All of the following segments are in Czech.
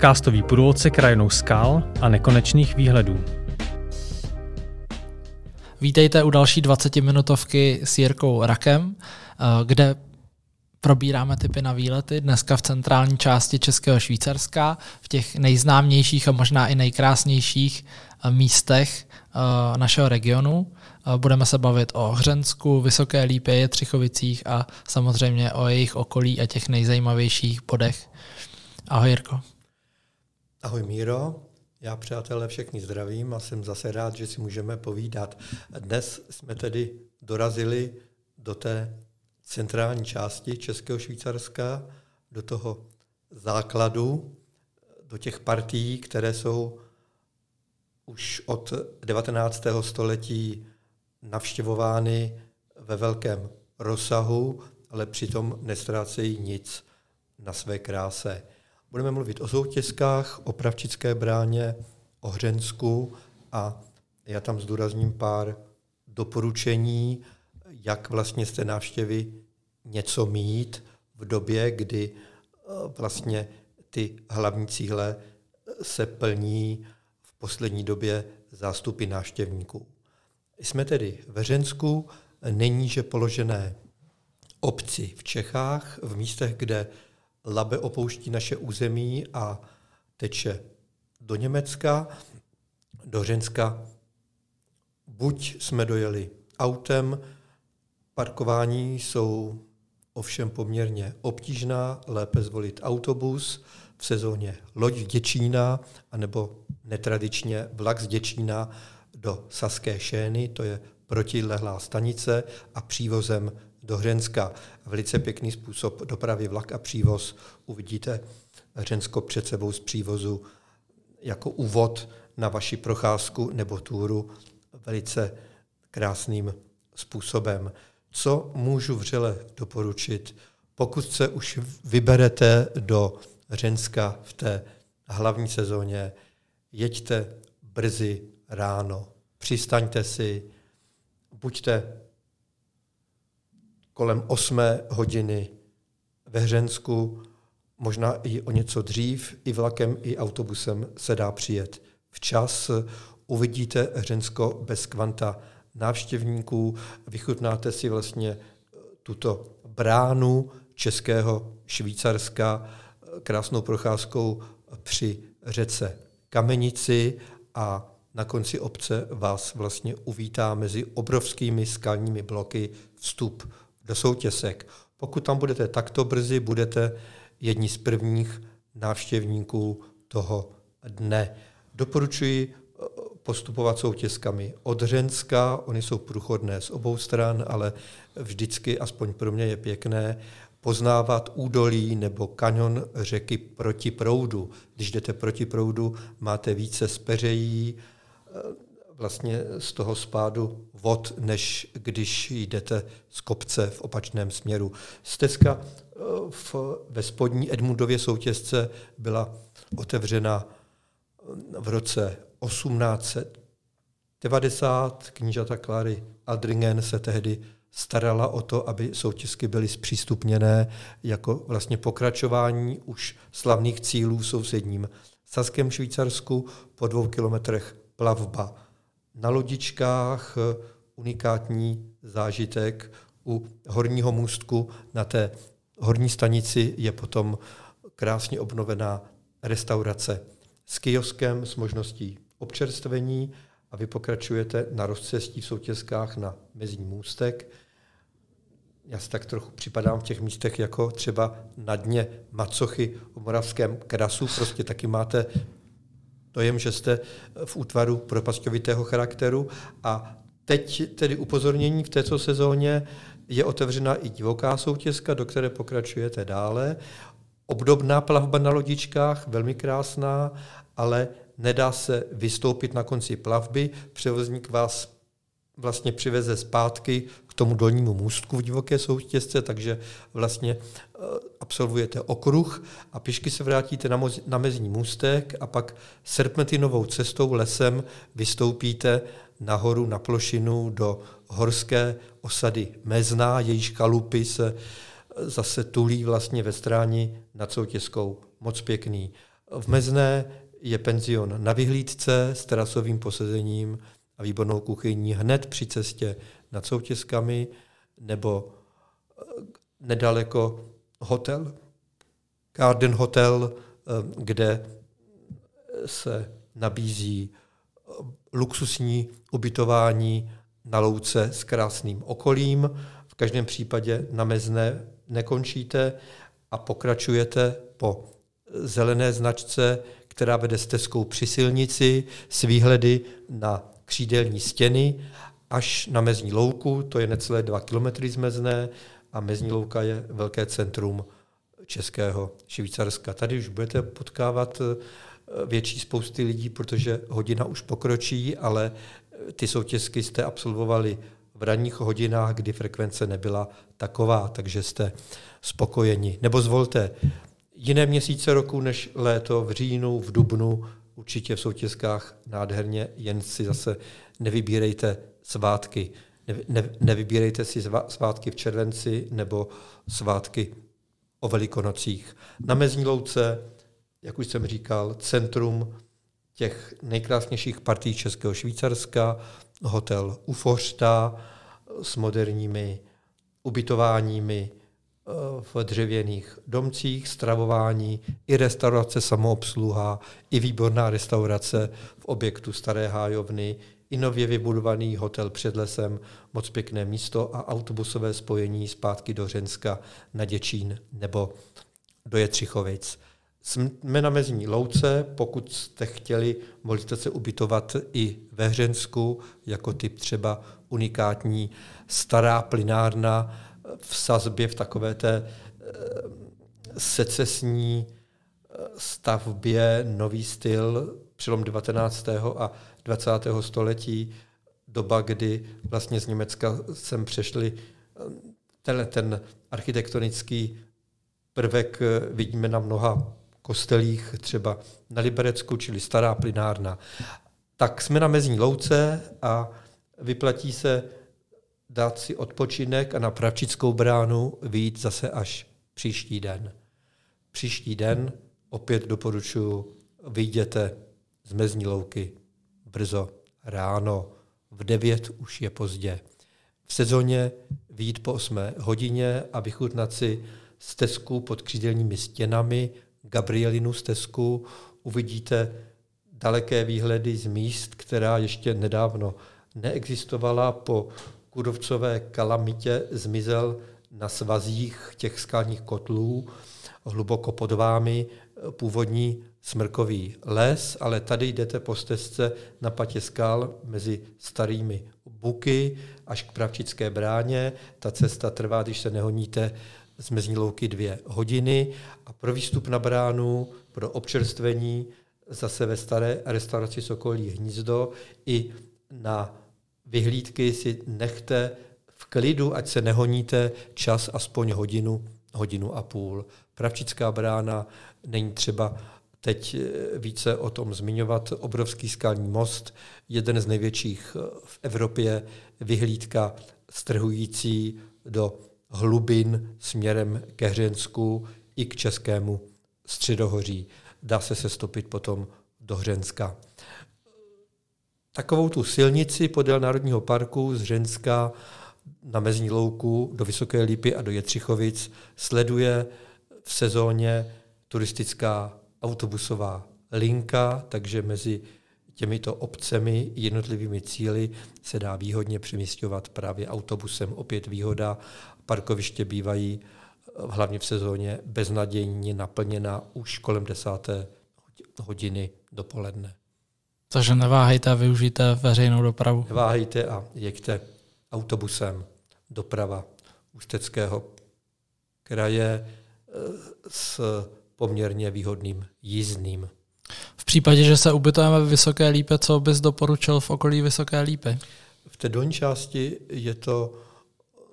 podcastový průvodce krajinou skal a nekonečných výhledů. Vítejte u další 20-minutovky s Jirkou Rakem, eh, kde probíráme typy na výlety, dneska v centrální části Českého Švýcarska, v těch nejznámějších a možná i nejkrásnějších eh, místech eh, našeho regionu. Budeme se bavit o Hřensku, Vysoké Lípě, Jetřichovicích a samozřejmě o jejich okolí a těch nejzajímavějších bodech. Ahoj Jirko. Ahoj Míro, já přátelé všechny zdravím a jsem zase rád, že si můžeme povídat. Dnes jsme tedy dorazili do té centrální části Českého Švýcarska, do toho základu, do těch partií, které jsou už od 19. století navštěvovány ve velkém rozsahu, ale přitom nestrácejí nic na své kráse. Budeme mluvit o soutězkách, o Pravčické bráně, o Hřensku a já tam zdůrazním pár doporučení, jak vlastně z té návštěvy něco mít v době, kdy eh, vlastně ty hlavní cíle se plní v poslední době zástupy návštěvníků. Jsme tedy ve Řensku, že položené obci v Čechách, v místech, kde Labe opouští naše území a teče do Německa, do Řenska. Buď jsme dojeli autem, parkování jsou ovšem poměrně obtížná, lépe zvolit autobus, v sezóně loď z Děčína, anebo netradičně vlak z Děčína do Saské Šény, to je protilehlá stanice a přívozem do Hřenska. Velice pěkný způsob dopravy vlak a přívoz. Uvidíte Hřensko před sebou z přívozu jako úvod na vaši procházku nebo túru velice krásným způsobem. Co můžu vřele doporučit? Pokud se už vyberete do Řenska v té hlavní sezóně, jeďte brzy ráno, přistaňte si, buďte kolem 8 hodiny ve Hřensku, možná i o něco dřív, i vlakem, i autobusem se dá přijet. Včas uvidíte Hřensko bez kvanta návštěvníků, vychutnáte si vlastně tuto bránu českého Švýcarska krásnou procházkou při řece Kamenici a na konci obce vás vlastně uvítá mezi obrovskými skalními bloky vstup do soutěsek. Pokud tam budete takto brzy, budete jedni z prvních návštěvníků toho dne. Doporučuji eh, postupovat soutězkami od Řenska, oni jsou průchodné z obou stran, ale vždycky, aspoň pro mě je pěkné, poznávat údolí nebo kanion řeky proti proudu. Když jdete proti proudu, máte více speřejí, vlastně z toho spádu vod, než když jdete z kopce v opačném směru. Stezka eh, v, ve spodní Edmundově soutězce byla otevřena eh, v roce 1890. Knížata Klary Aldringen se tehdy starala o to, aby soutězky byly zpřístupněné jako vlastně pokračování už slavných cílů v sousedním Saském Švýcarsku po dvou kilometrech plavba na lodičkách eh, unikátní zážitek. U horního můstku na té horní stanici je potom krásně obnovená restaurace s kioskem, s možností občerstvení a vy pokračujete na rozcestí v soutězkách na mezní můstek. Já si tak trochu připadám v těch místech jako třeba na dně Macochy v Moravském krasu. Prostě taky máte dojem, že jste v útvaru propastovitého charakteru a teď tedy upozornění v této sezóně je otevřena i divoká soutězka, do které pokračujete dále. Obdobná plavba na lodičkách, velmi krásná, ale nedá se vystoupit na konci plavby. Převozník vás vlastně přiveze zpátky tomu dolnímu můstku v divoké soutězce, takže vlastně eh, absolvujete okruh a pěšky se vrátíte na, moz, na mezní můstek a pak serpentinovou cestou lesem vystoupíte nahoru na plošinu do horské osady Mezná, jejíž kalupy se eh, zase tulí vlastně ve stráni nad soutězkou. Moc pěkný. V Mezné je penzion na vyhlídce s terasovým posezením a výbornou kuchyní hned při cestě nad soutězkami nebo eh, nedaleko hotel, Garden Hotel, eh, kde se nabízí eh, luxusní ubytování na louce s krásným okolím. V každém případě na mezné nekončíte a pokračujete po zelené značce, která vede stezkou při silnici s výhledy na křídelní stěny až na mezní louku, to je necelé dva kilometry z mezné a mezní louka je velké centrum českého Švýcarska. Tady už budete potkávat eh, větší spousty lidí, protože hodina už pokročí, ale eh, ty soutězky jste absolvovali v ranních hodinách, kdy frekvence nebyla taková, takže jste spokojeni. Nebo zvolte jiné měsíce roku než léto, v říjnu, v dubnu, určitě v soutězkách nádherně, jen si zase nevybírejte svátky. Ne, ne, nevybírejte si svátky v červenci nebo svátky o velikonocích. Na Mezní louce, jak už jsem říkal, centrum těch nejkrásnějších partí Českého Švýcarska, hotel Ufořta s moderními ubytováními eh, v dřevěných domcích, stravování, i restaurace samoobsluha, i výborná restaurace v objektu Staré hájovny, i nově vybudovaný hotel před lesem, moc pěkné místo a autobusové spojení zpátky do Řenska na Děčín nebo do Jetřichovic. Jsme na mezní louce, pokud jste chtěli, mohli jste se ubytovat i ve Hřensku, jako typ třeba unikátní stará plinárna v sazbě v takové té eh, secesní stavbě, nový styl, přelom 19. a 20. století, doba, kdy vlastně z Německa sem přešli eh, ten, ten architektonický prvek vidíme na mnoha kostelích, třeba na Liberecku, čili stará plinárna. Tak jsme na mezní louce a vyplatí se dát si odpočinek a na Pravčickou bránu vyjít zase až příští den. Příští den opět doporučuji, vyjděte z mezní louky brzo ráno, v 9 už je pozdě. V sezóně vyjít po 8 hodině a vychutnat si stezku pod křídelními stěnami, Gabrielinu stezku, uvidíte daleké výhledy z míst, která ještě nedávno neexistovala. Po kudovcové kalamitě zmizel na svazích těch skalních kotlů, hluboko pod vámi původní smrkový les, ale tady jdete po stezce na patě skal mezi starými buky až k Pravčické bráně. Ta cesta trvá, když se nehoníte, z mezní louky dvě hodiny a pro výstup na bránu, pro občerstvení zase ve staré restauraci Sokolí hnízdo i na vyhlídky si nechte v klidu, ať se nehoníte čas aspoň hodinu, hodinu a půl. Pravčická brána není třeba teď eh, více o tom zmiňovat. Obrovský skalní most, jeden z největších eh, v Evropě, vyhlídka strhující do hlubin směrem ke Hřensku i k českému středohoří. Dá se sestopit potom do Hřenska. Takovou tu silnici podél Národního parku z Hřenska na Mezní louku do Vysoké Lípy a do Jetřichovic sleduje v sezóně turistická autobusová linka, takže mezi těmito obcemi, jednotlivými cíly se dá výhodně přemístěvat právě autobusem. Opět výhoda, parkoviště bývají hlavně v sezóně beznadějně naplněna už kolem desáté hodiny dopoledne. Takže neváhejte a využijte veřejnou dopravu. Neváhejte a jeďte autobusem doprava Ústeckého kraje eh, s poměrně výhodným jízdným. V případě, že se ubytujeme v Vysoké Lípe, co bys doporučil v okolí Vysoké Lípy? V té dolní části je to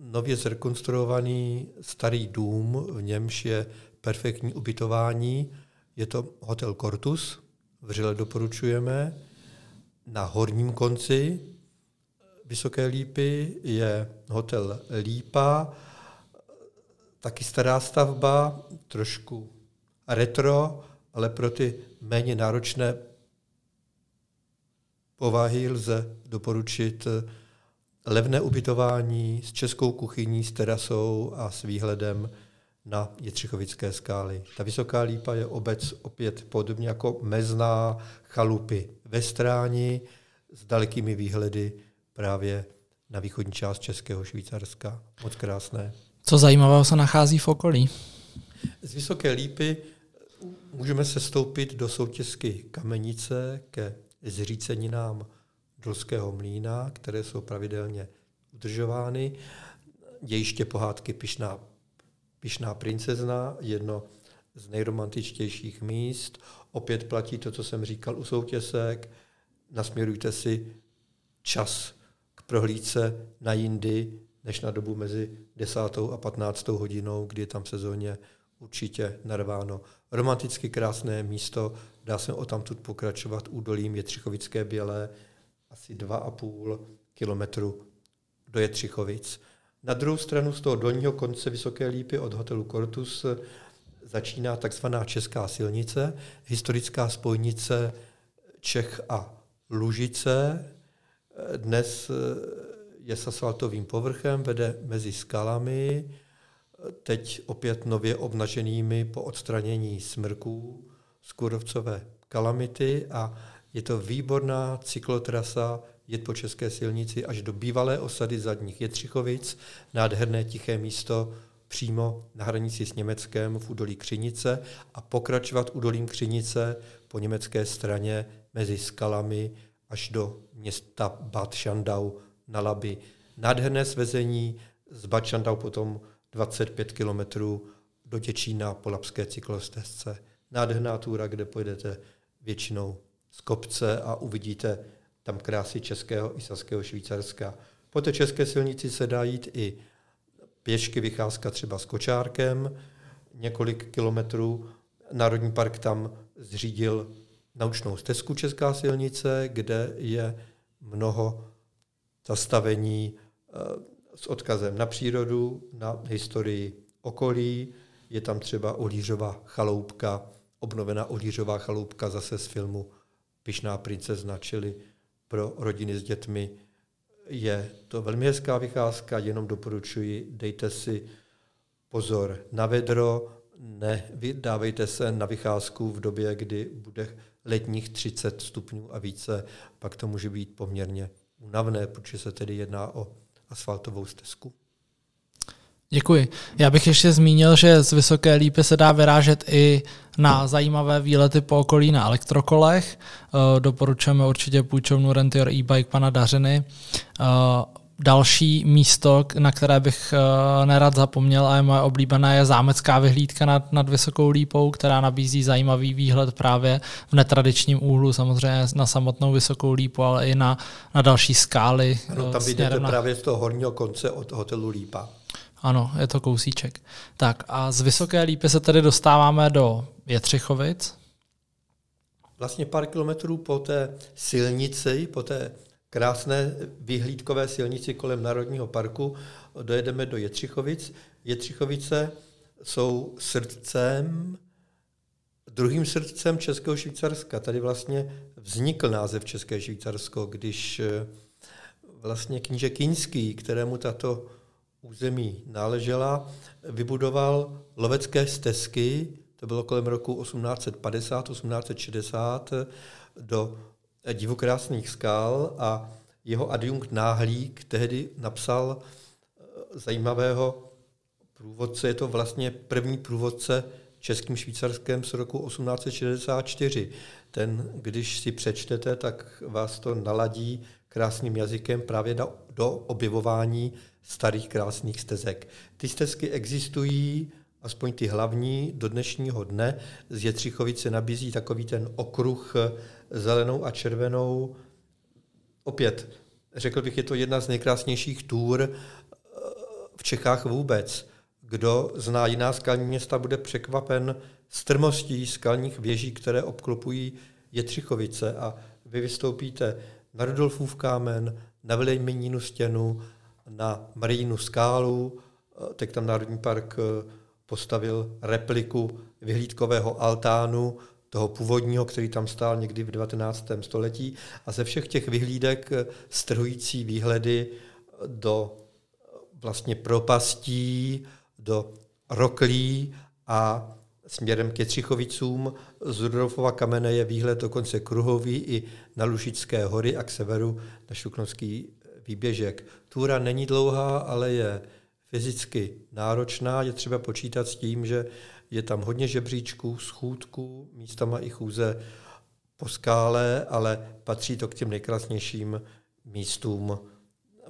nově zrekonstruovaný starý dům, v němž je perfektní ubytování. Je to hotel Cortus, vřele doporučujeme. Na horním konci Vysoké Lípy je hotel Lípa, taky stará stavba, trošku retro, ale pro ty méně náročné povahy lze doporučit levné ubytování s českou kuchyní, s terasou a s výhledem na Jetřichovické skály. Ta Vysoká lípa je obec opět podobně jako mezná chalupy ve stráni s dalekými výhledy právě na východní část Českého Švýcarska. Moc krásné. Co zajímavého se nachází v okolí? Z Vysoké lípy můžeme se stoupit do soutězky Kamenice ke zříceninám Dolského mlína, které jsou pravidelně udržovány. Jejiště pohádky Pišná, Pišná princezna, jedno z nejromantičtějších míst. Opět platí to, co jsem říkal u soutěsek. Nasměrujte si čas k prohlídce na jindy, než na dobu mezi 10. a 15. hodinou, kdy je tam sezóně určitě narváno. Romanticky krásné místo, dá se o tamtud pokračovat údolím Jetřichovické Bělé, asi 2,5 kilometru do Jetřichovic. Na druhou stranu z toho dolního konce Vysoké lípy od hotelu Cortus začíná takzvaná Česká silnice, historická spojnice Čech a Lužice. Dnes je s asfaltovým povrchem, vede mezi skalami, teď opět nově obnaženými po odstranění smrků z Kurovcové kalamity a je to výborná cyklotrasa, jet po české silnici až do bývalé osady zadních Jetřichovic, nádherné tiché místo přímo na hranici s Německem v údolí Křinice a pokračovat údolím Křinice po německé straně mezi skalami až do města Bad Schandau na Labi. Nádherné svezení z Bad Schandau potom 25 kilometrů do Děčína po Lapské cyklostezce. Nádherná túra, kde pojedete většinou z kopce a uvidíte tam krásy českého i saského Švýcarska. Po té české silnici se dá jít i pěšky vycházka třeba s kočárkem, několik kilometrů. Národní park tam zřídil naučnou stezku Česká silnice, kde je mnoho zastavení eh, s odkazem na přírodu, na historii okolí. Je tam třeba Olířová chaloupka, obnovená Olířová chaloupka zase z filmu Pišná princezna, čili pro rodiny s dětmi je to velmi hezká vycházka, jenom doporučuji, dejte si pozor na vedro, nevydávejte se na vycházku v době, kdy bude letních 30 stupňů a více, pak to může být poměrně únavné, protože se tedy jedná o asfaltovou stezku. Děkuji. Já bych ještě zmínil, že z Vysoké lípy se dá vyrážet i na zajímavé výlety po okolí na elektrokolech. Eh, doporučujeme určitě půjčovnu Rent Your e-bike pana Dařiny. Eh, další místo, na které bych uh, nerad zapomněl a je moje oblíbené, je zámecká vyhlídka nad, nad Vysokou lípou, která nabízí zajímavý výhled právě v netradičním úhlu, samozřejmě na samotnou Vysokou lípu, ale i na, na další skály. No, tam jdete na... právě z toho horního konce od hotelu Lípa. Ano, je to kousíček. Tak a z Vysoké lípy se tedy dostáváme do Jetřichovic. Vlastně pár kilometrů po té silnici, po té krásné vyhlídkové silnici kolem Národního parku dojedeme do Jetřichovic. Jetřichovice jsou srdcem, druhým srdcem Českého Švýcarska. Tady vlastně vznikl název České Švýcarsko, když eh, vlastně kníže Kinský, kterému tato území náležela, vybudoval lovecké stezky, to bylo kolem roku 1850-1860, do divokrásných skal a jeho adjunkt Náhlík tehdy napsal eh, zajímavého průvodce, je to vlastně první průvodce českým švýcarském z roku 1864. Ten, když si přečtete, tak vás to naladí krásným jazykem právě do, do objevování starých krásných stezek. Ty stezky existují, aspoň ty hlavní, do dnešního dne. Z Jetřichovice nabízí takový ten okruh zelenou a červenou. Opět, řekl bych, je to jedna z nejkrásnějších tůr eh, v Čechách vůbec. Kdo zná jiná skalní města, bude překvapen strmostí skalních věží, které obklopují Jetřichovice a vy vystoupíte na Rudolfův kámen, na Vilejmenínu stěnu, na Marijinu skálu, eh, teď tam Národní park eh, postavil repliku vyhlídkového altánu toho původního, který tam stál někdy v 19. století a ze všech těch vyhlídek strhující výhledy do vlastně propastí, do roklí a směrem ke Třichovicům z Rudolfova kamene je výhled dokonce kruhový i na Lužické hory a k severu na Šuknovský výběžek. Túra není dlouhá, ale je fyzicky náročná. Je třeba počítat s tím, že je tam hodně žebříčků, schůdků, místama i chůze po skále, ale patří to k těm nejkrásnějším místům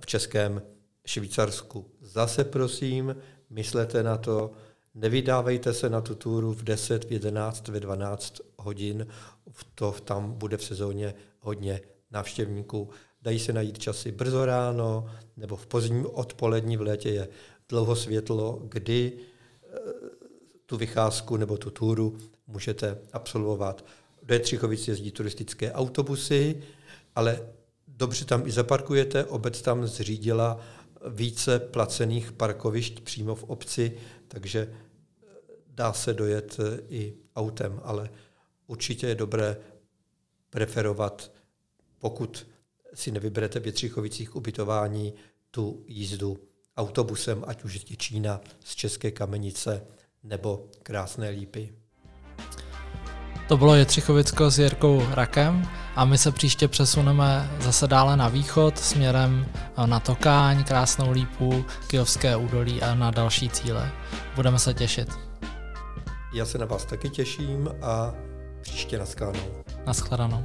v Českém Švýcarsku. Zase prosím, myslete na to, nevydávejte se na tu túru v 10, v 11, ve 12 hodin, to tam bude v sezóně hodně návštěvníků. Dají se najít časy brzo ráno, nebo v pozdním odpolední v létě je dlouho světlo, kdy eh, tu vycházku nebo tu túru můžete absolvovat. Do Jetřichovic jezdí turistické autobusy, ale dobře tam i zaparkujete. Obec tam zřídila více placených parkovišť přímo v obci, takže eh, dá se dojet eh, i autem, ale určitě je dobré preferovat, pokud si nevyberete v Větřichovicích ubytování, tu jízdu autobusem, ať už je Čína z České kamenice nebo Krásné lípy. To bylo Jetřichovicko s Jirkou Rakem a my se příště přesuneme zase dále na východ směrem na Tokáň, Krásnou lípu, Kijovské údolí a na další cíle. Budeme se těšit. Já se na vás taky těším a příště naschledanou. Naschledanou.